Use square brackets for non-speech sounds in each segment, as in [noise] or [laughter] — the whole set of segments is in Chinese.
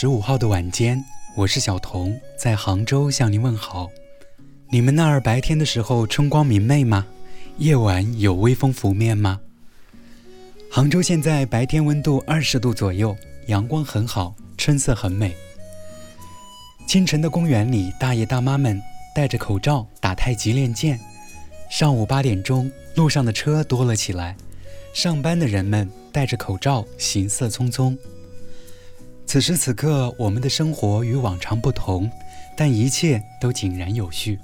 十五号的晚间，我是小童，在杭州向您问好。你们那儿白天的时候春光明媚吗？夜晚有微风拂面吗？杭州现在白天温度二十度左右，阳光很好，春色很美。清晨的公园里，大爷大妈们戴着口罩打太极练剑。上午八点钟，路上的车多了起来，上班的人们戴着口罩，行色匆匆。此时此刻，我们的生活与往常不同，但一切都井然有序。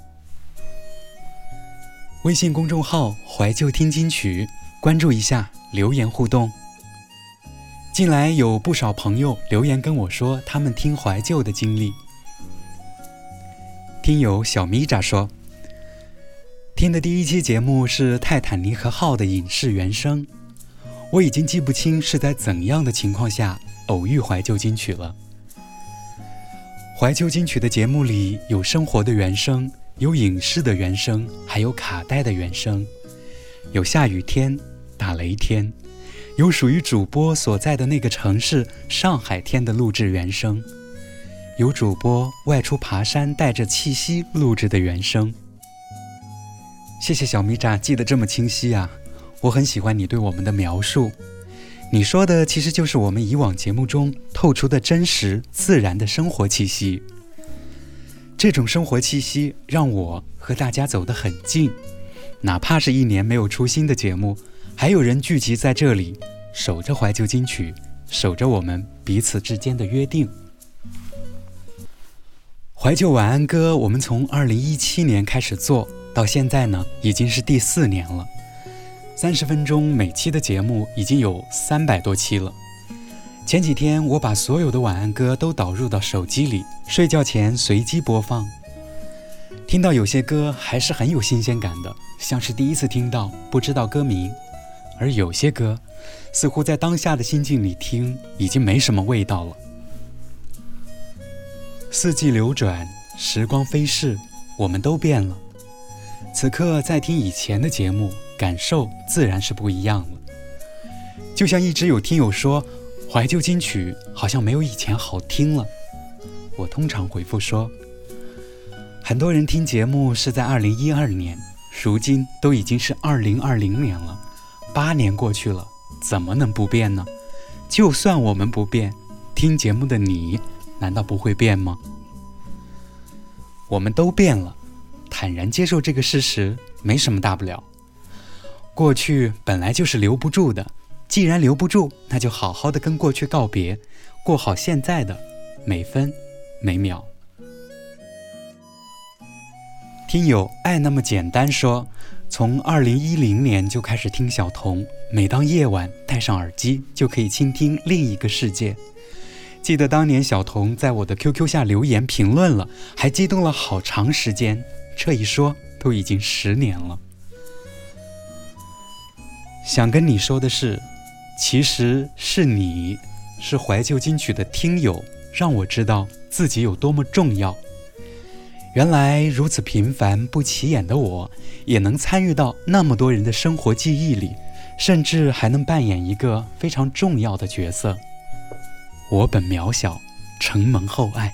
微信公众号“怀旧听金曲”，关注一下，留言互动。近来有不少朋友留言跟我说他们听怀旧的经历。听友小咪扎说。听的第一期节目是《泰坦尼克号》的影视原声，我已经记不清是在怎样的情况下偶遇怀旧金曲了。怀旧金曲的节目里有生活的原声，有影视的原声，还有卡带的原声，有下雨天、打雷天，有属于主播所在的那个城市上海天的录制原声，有主播外出爬山带着气息录制的原声。谢谢小米扎记得这么清晰啊！我很喜欢你对我们的描述，你说的其实就是我们以往节目中透出的真实自然的生活气息。这种生活气息让我和大家走得很近，哪怕是一年没有出新的节目，还有人聚集在这里，守着怀旧金曲，守着我们彼此之间的约定。怀旧晚安歌，我们从二零一七年开始做。到现在呢，已经是第四年了。三十分钟每期的节目已经有三百多期了。前几天我把所有的晚安歌都导入到手机里，睡觉前随机播放。听到有些歌还是很有新鲜感的，像是第一次听到，不知道歌名；而有些歌，似乎在当下的心境里听，已经没什么味道了。四季流转，时光飞逝，我们都变了。此刻在听以前的节目，感受自然是不一样了。就像一直有听友说，怀旧金曲好像没有以前好听了。我通常回复说，很多人听节目是在二零一二年，如今都已经是二零二零年了，八年过去了，怎么能不变呢？就算我们不变，听节目的你难道不会变吗？我们都变了。坦然接受这个事实，没什么大不了。过去本来就是留不住的，既然留不住，那就好好的跟过去告别，过好现在的每分每秒。听友爱那么简单说，从二零一零年就开始听小童，每当夜晚戴上耳机，就可以倾听另一个世界。记得当年小童在我的 QQ 下留言评论了，还激动了好长时间。这一说都已经十年了。想跟你说的是，其实是你，是怀旧金曲的听友，让我知道自己有多么重要。原来如此平凡不起眼的我，也能参与到那么多人的生活记忆里，甚至还能扮演一个非常重要的角色。我本渺小，承蒙厚爱。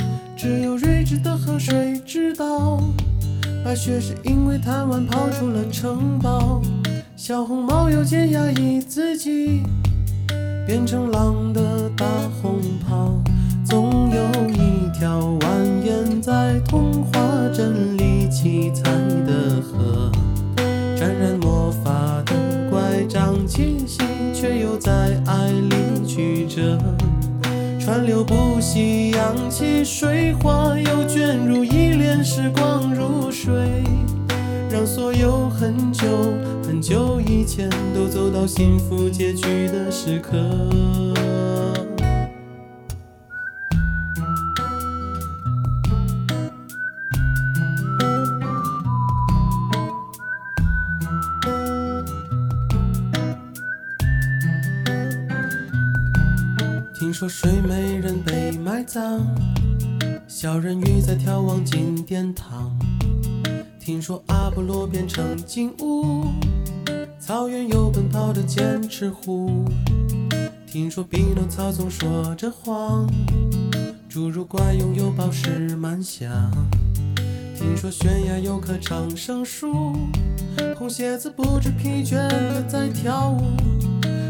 只有睿智的河水知道，白雪是因为贪玩跑出了城堡。小红帽又见压抑自己，变成狼的大红袍。总有一条蜿蜒在童话镇里七彩的河，沾染魔法的拐杖气息，却又在爱里曲折。川流不息，扬起水花，又卷入一帘时光如水，让所有很久很久以前都走到幸福结局的时刻。睡美人被埋葬，小人鱼在眺望金殿堂。听说阿波罗变成金乌，草原有奔跑的剑齿虎。听说匹诺曹总说着谎，侏儒怪拥有宝石满箱。听说悬崖有棵长生树，红鞋子不知疲倦地在跳舞。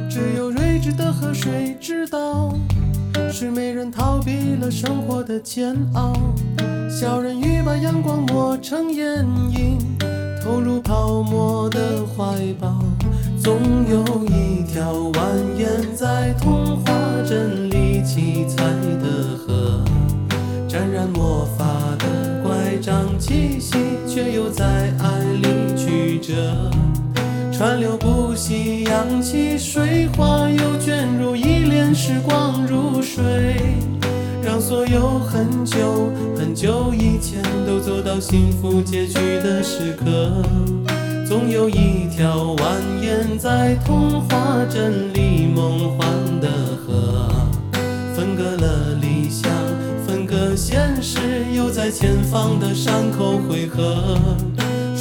只有睿智的河水知道，睡美人逃避了生活的煎熬。小人鱼把阳光磨成眼影，投入泡沫的怀抱。总有一条蜿蜒在童话镇里七彩的河，沾染魔法的乖张气息，却又在爱里曲折。川流不息，扬起水花，又卷入一帘时光如水，让所有很久很久以前都走到幸福结局的时刻。总有一条蜿蜒在童话镇里梦幻的河，分隔了理想，分隔现实，又在前方的山口汇合。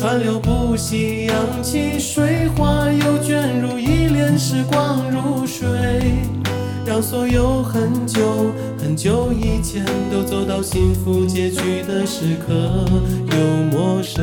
川流不息，扬起水花，又卷入一帘时光如水，让所有很久很久以前都走到幸福结局的时刻，又陌生。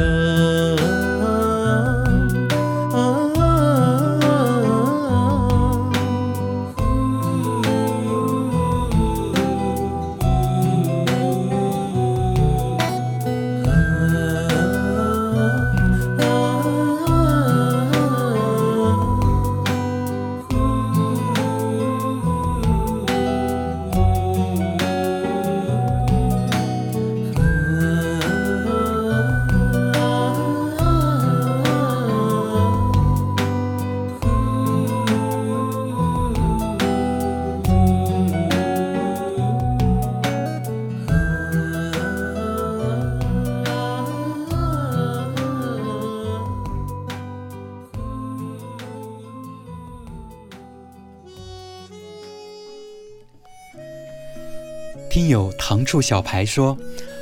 友糖醋小排说，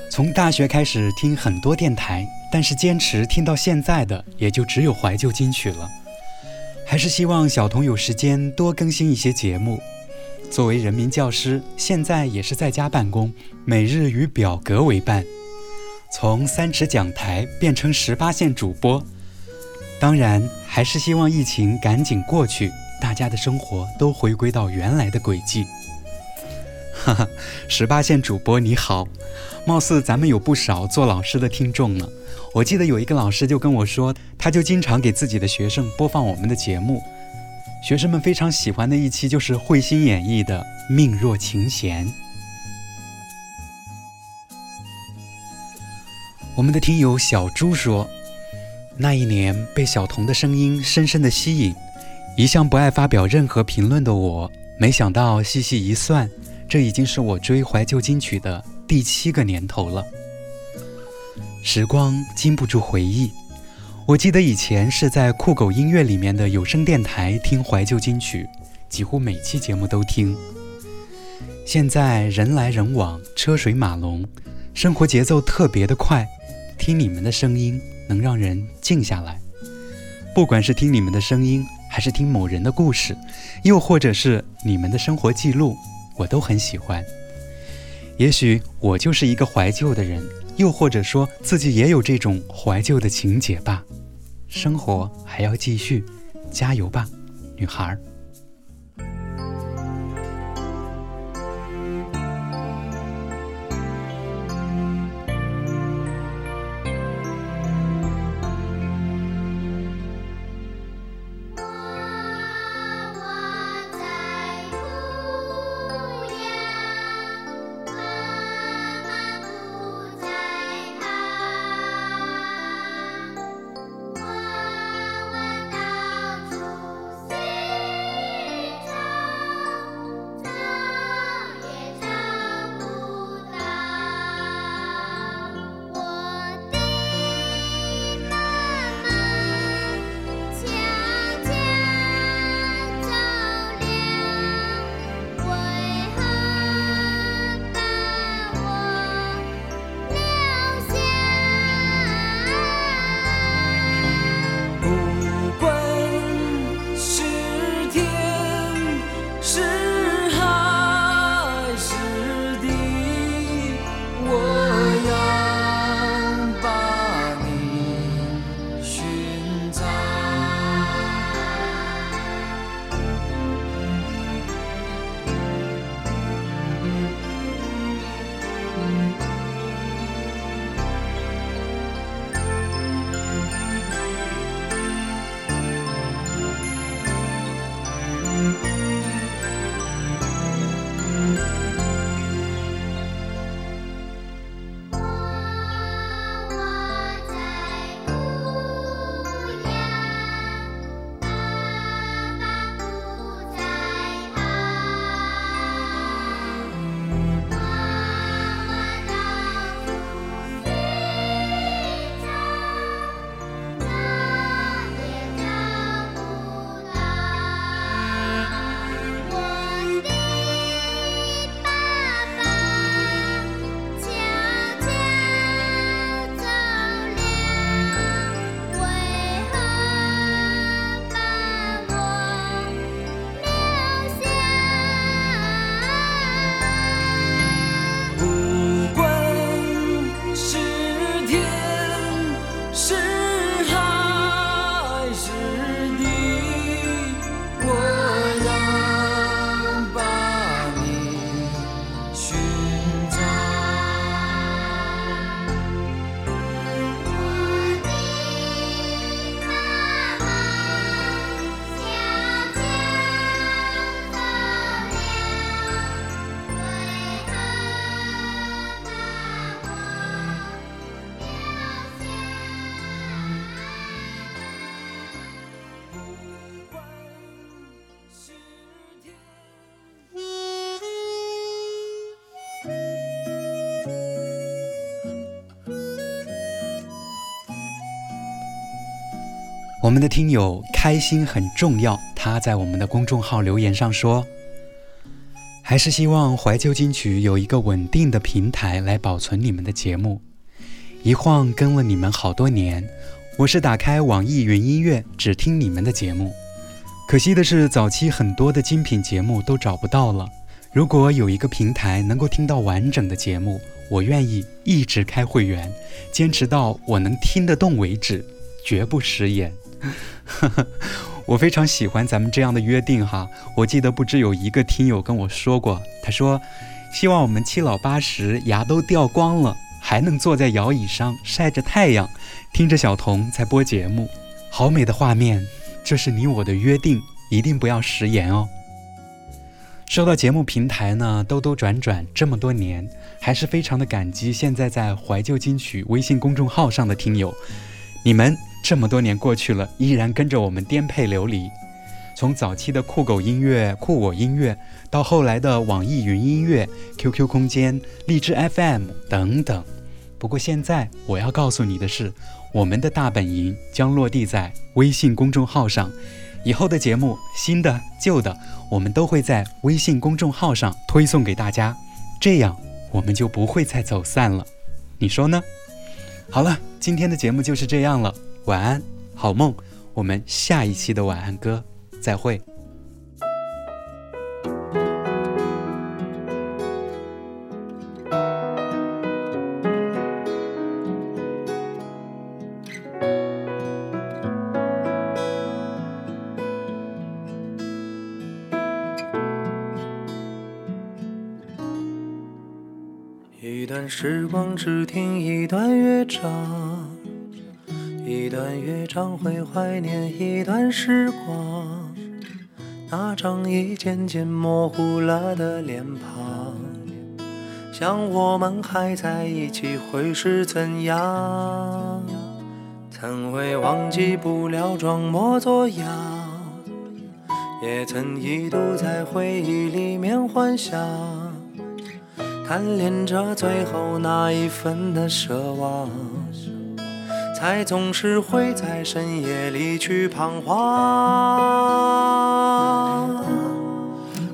从大学开始听很多电台，但是坚持听到现在的也就只有怀旧金曲了。还是希望小童有时间多更新一些节目。作为人民教师，现在也是在家办公，每日与表格为伴。从三尺讲台变成十八线主播，当然还是希望疫情赶紧过去，大家的生活都回归到原来的轨迹。哈哈，十八线主播你好，貌似咱们有不少做老师的听众呢。我记得有一个老师就跟我说，他就经常给自己的学生播放我们的节目，学生们非常喜欢的一期就是慧心演绎的《命若琴弦》。我们的听友小猪说，那一年被小童的声音深深的吸引，一向不爱发表任何评论的我，没想到细细一算。这已经是我追怀旧金曲的第七个年头了。时光经不住回忆，我记得以前是在酷狗音乐里面的有声电台听怀旧金曲，几乎每期节目都听。现在人来人往，车水马龙，生活节奏特别的快，听你们的声音能让人静下来。不管是听你们的声音，还是听某人的故事，又或者是你们的生活记录。我都很喜欢，也许我就是一个怀旧的人，又或者说自己也有这种怀旧的情节吧。生活还要继续，加油吧，女孩儿。我们的听友开心很重要，他在我们的公众号留言上说：“还是希望怀旧金曲有一个稳定的平台来保存你们的节目。一晃跟了你们好多年，我是打开网易云音乐只听你们的节目。可惜的是，早期很多的精品节目都找不到了。如果有一个平台能够听到完整的节目，我愿意一直开会员，坚持到我能听得动为止，绝不食言。” [laughs] 我非常喜欢咱们这样的约定哈。我记得不止有一个听友跟我说过，他说希望我们七老八十牙都掉光了，还能坐在摇椅上晒着太阳，听着小童在播节目，好美的画面。这是你我的约定，一定不要食言哦。说到节目平台呢，兜兜转转这么多年，还是非常的感激现在在怀旧金曲微信公众号上的听友，你们。这么多年过去了，依然跟着我们颠沛流离。从早期的酷狗音乐、酷我音乐，到后来的网易云音乐、QQ 空间、荔枝 FM 等等。不过现在我要告诉你的是，我们的大本营将落地在微信公众号上。以后的节目，新的、旧的，我们都会在微信公众号上推送给大家。这样我们就不会再走散了。你说呢？好了，今天的节目就是这样了。晚安，好梦。我们下一期的晚安歌，再会。一段时光，只听一段乐章。一段乐章会怀念一段时光，那张已渐渐模糊了的脸庞，想我们还在一起会是怎样？曾会忘记不了装模作样，也曾一度在回忆里面幻想，贪恋着最后那一份的奢望。才总是会在深夜里去彷徨。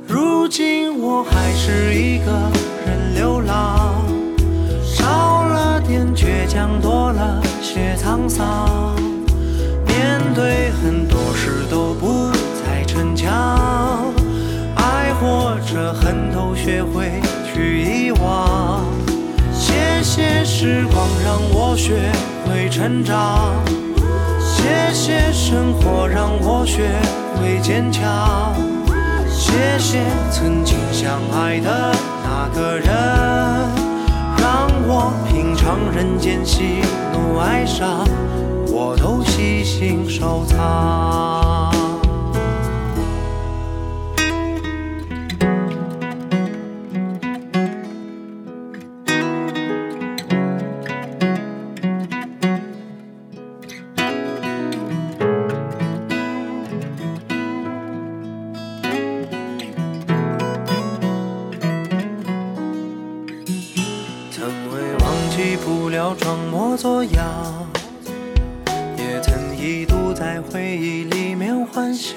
如今我还是一个人流浪，少了点倔强，多了些沧桑。面对很多事都不再逞强，爱或者恨都学会去遗忘。谢谢时光让我学。成长，谢谢生活让我学会坚强，谢谢曾经相爱的那个人，让我品尝人间喜怒哀伤，我都细心收藏。不了装模作样，也曾一度在回忆里面幻想，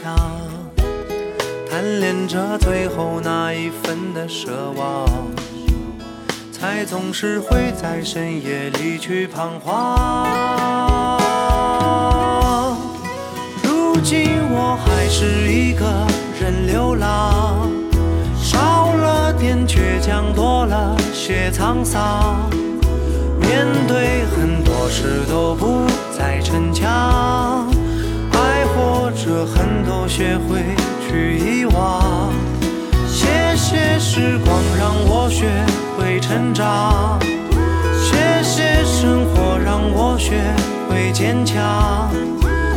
贪恋着最后那一份的奢望，才总是会在深夜里去彷徨。如今我还是一个人流浪，少了点倔强，多了些沧桑。面对很多事都不再逞强，爱或者恨都学会去遗忘。谢谢时光让我学。会成长，谢谢生活让我学会坚强，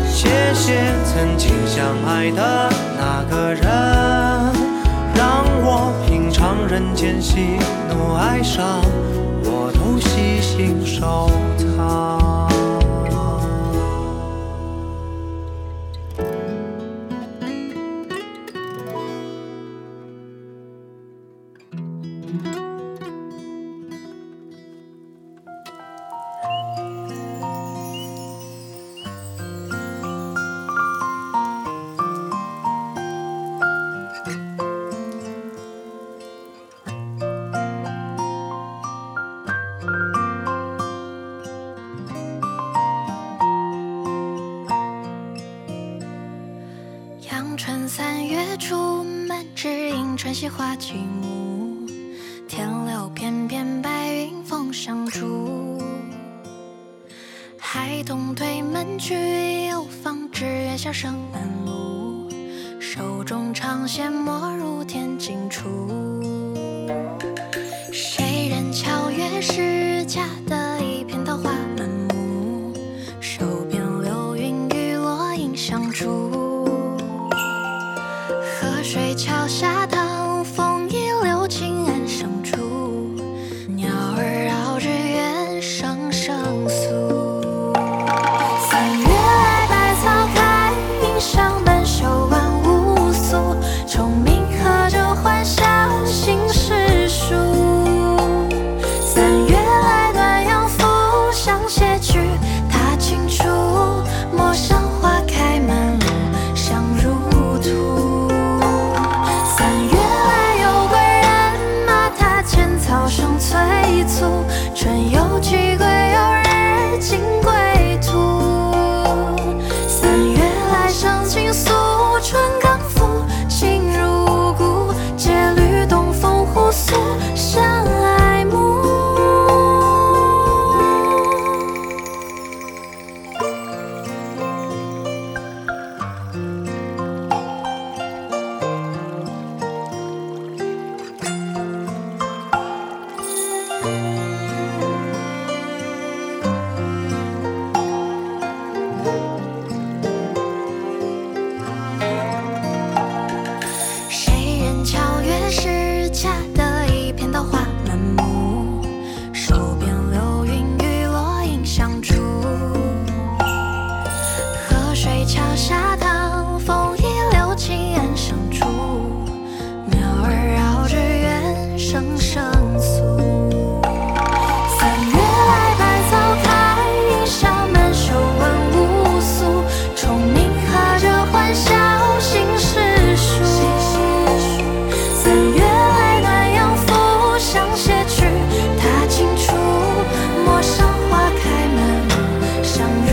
谢谢曾经相爱的那个人，让我品尝人间喜怒哀伤，细心收藏。想。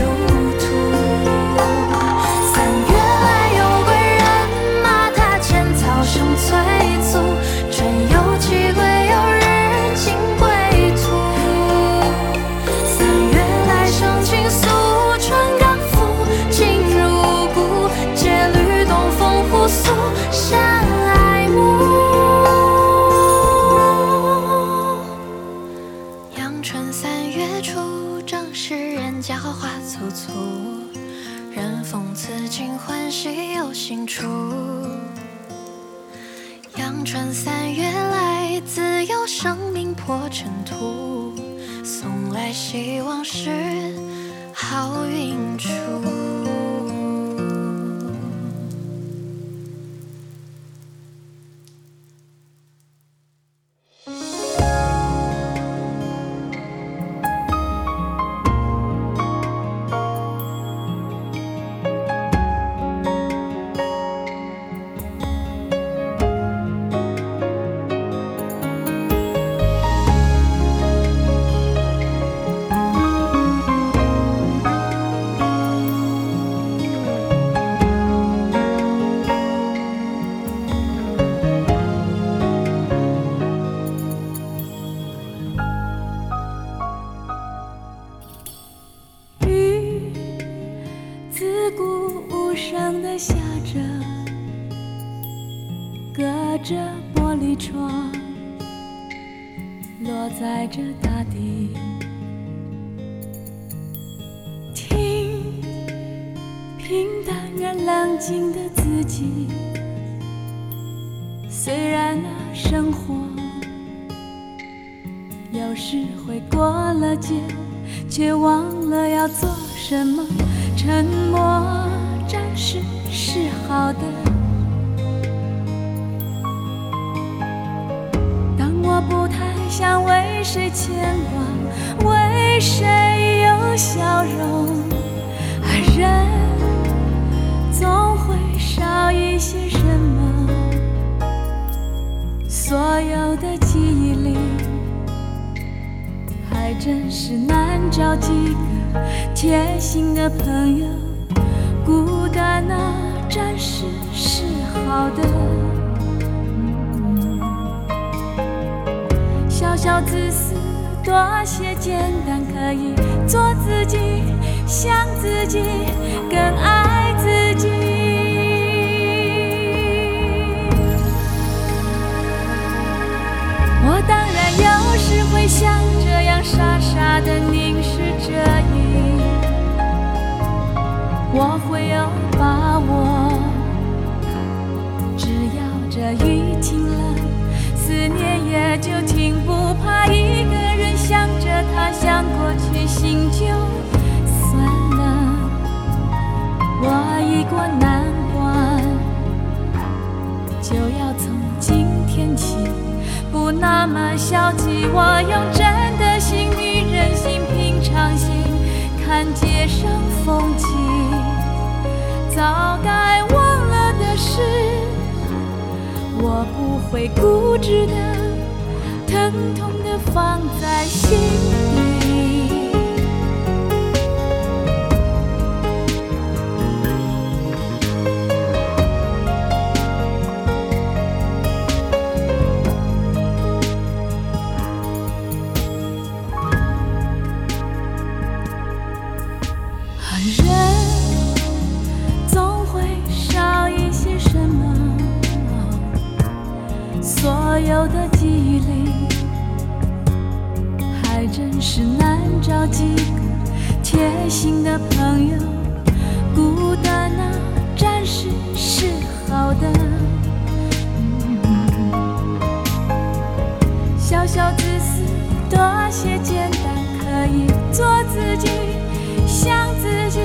当我不太想为谁牵挂，为谁有笑容，而人总会少一些什么。所有的记忆里，还真是难找几个贴心的朋友，孤单啊。暂时是好的。小小自私，多些简单，可以做自己，想自己，更爱自己。我当然有时会像这样傻傻的凝视着你，我会有把握。雨停了，思念也就停，不怕一个人想着他，想过去，心就酸了。我已过难关，就要从今天起。不那么消极，我用真的心、女人心、平常心看街上风景。早该忘，我不会固执的、疼痛的放在心。所有的记忆里，还真是难找几个贴心的朋友。孤单啊，暂时是好的。小小自私，多些简单，可以做自己，想自己，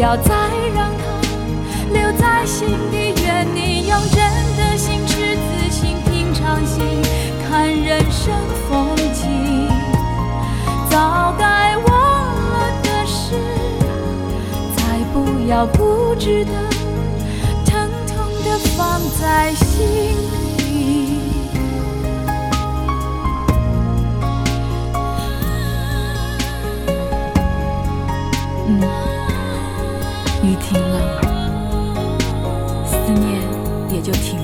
不要再让它留在心底。愿你用真的心、赤子心。平常心看人生风景，早该忘了的事，再不要固执的、疼痛的放在心就停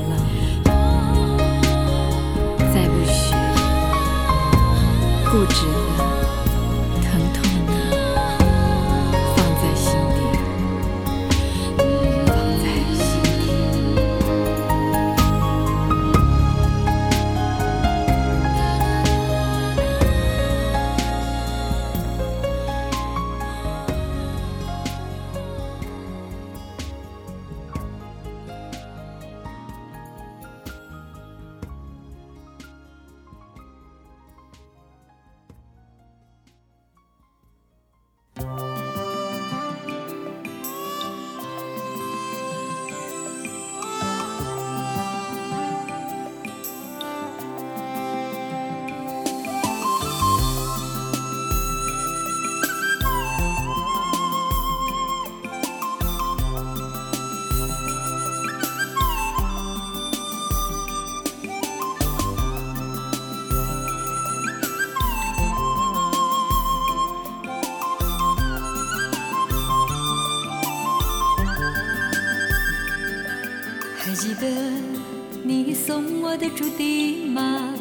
你送我的竹笛吗？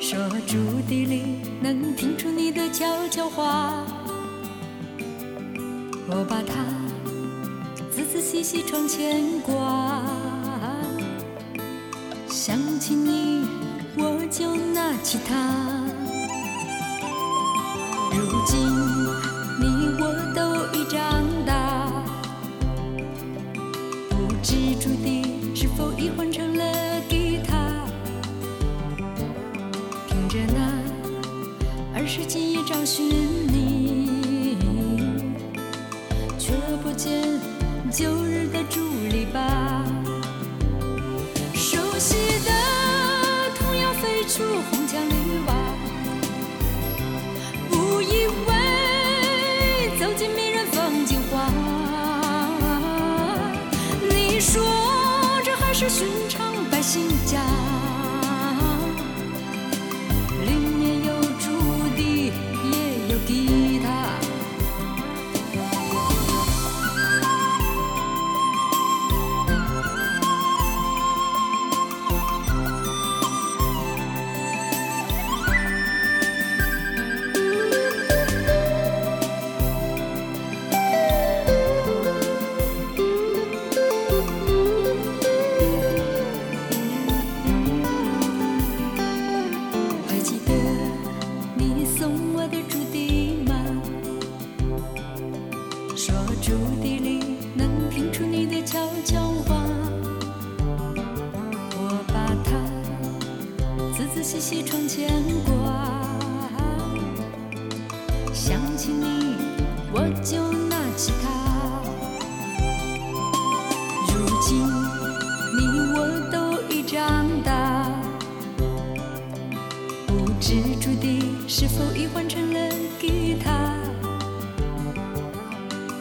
说竹笛里能听出你的悄悄话。我把它仔仔细细窗前挂，想起你我就拿起它。如今你我都已长大。换成了吉他听着那二十几亿找寻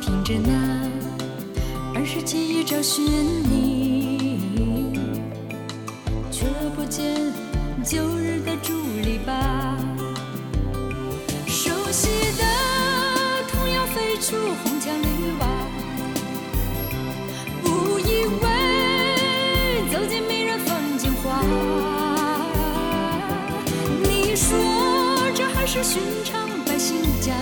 听着那儿时记忆找寻你，却不见旧日的竹篱笆。熟悉的童谣飞出红墙绿瓦，不以为走进迷人风景画。你说这还是寻常百姓家。